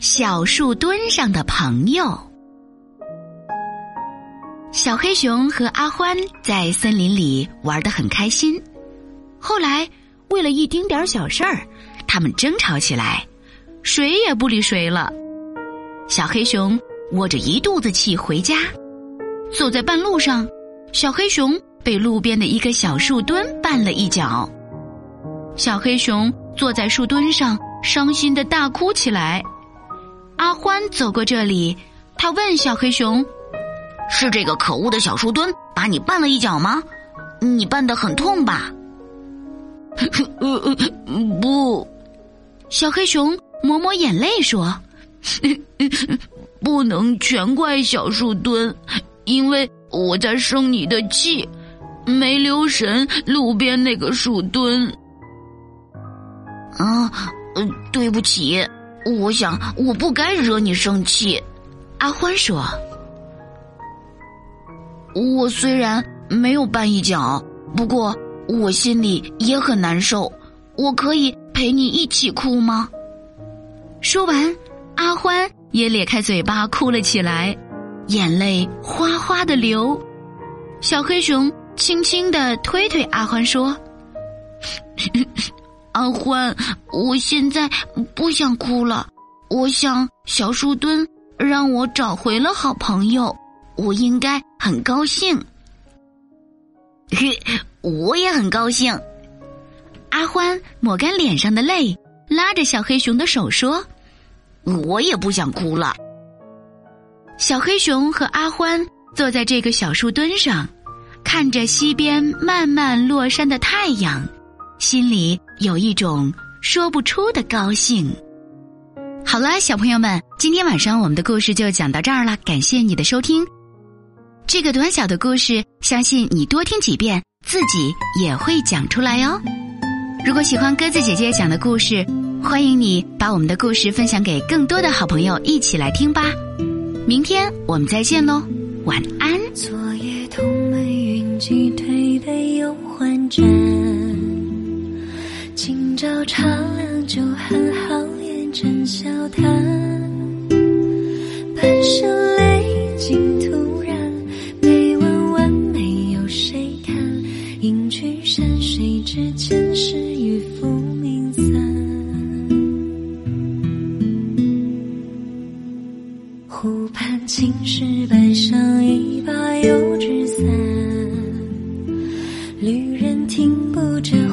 小树墩上的朋友。小黑熊和阿欢在森林里玩得很开心。后来，为了一丁点小事儿，他们争吵起来，谁也不理谁了。小黑熊窝着一肚子气回家，走在半路上，小黑熊被路边的一个小树墩绊了一脚。小黑熊坐在树墩上，伤心的大哭起来。阿欢走过这里，他问小黑熊。是这个可恶的小树墩把你绊了一脚吗？你绊得很痛吧？呃，不，小黑熊抹抹眼泪说：“ 不能全怪小树墩，因为我在生你的气，没留神路边那个树墩。”啊，对不起，我想我不该惹你生气。阿欢说。我虽然没有绊一脚，不过我心里也很难受。我可以陪你一起哭吗？说完，阿欢也咧开嘴巴哭了起来，眼泪哗哗的流。小黑熊轻轻的推推阿欢说：“阿欢，我现在不想哭了。我想小树墩让我找回了好朋友。”我应该很高兴，嘿，我也很高兴。阿欢抹干脸上的泪，拉着小黑熊的手说：“我也不想哭了。”小黑熊和阿欢坐在这个小树墩上，看着西边慢慢落山的太阳，心里有一种说不出的高兴。好了，小朋友们，今天晚上我们的故事就讲到这儿了，感谢你的收听。这个短小的故事，相信你多听几遍，自己也会讲出来哟。如果喜欢鸽子姐姐讲的故事，欢迎你把我们的故事分享给更多的好朋友一起来听吧。明天我们再见喽，晚安。昨夜同门云集，推杯又换盏，照茶凉酒寒豪言成笑谈半生累尽突然碑文完美有谁看？隐居山水之间是与浮名散。湖畔青石板上一把油纸伞旅人停步折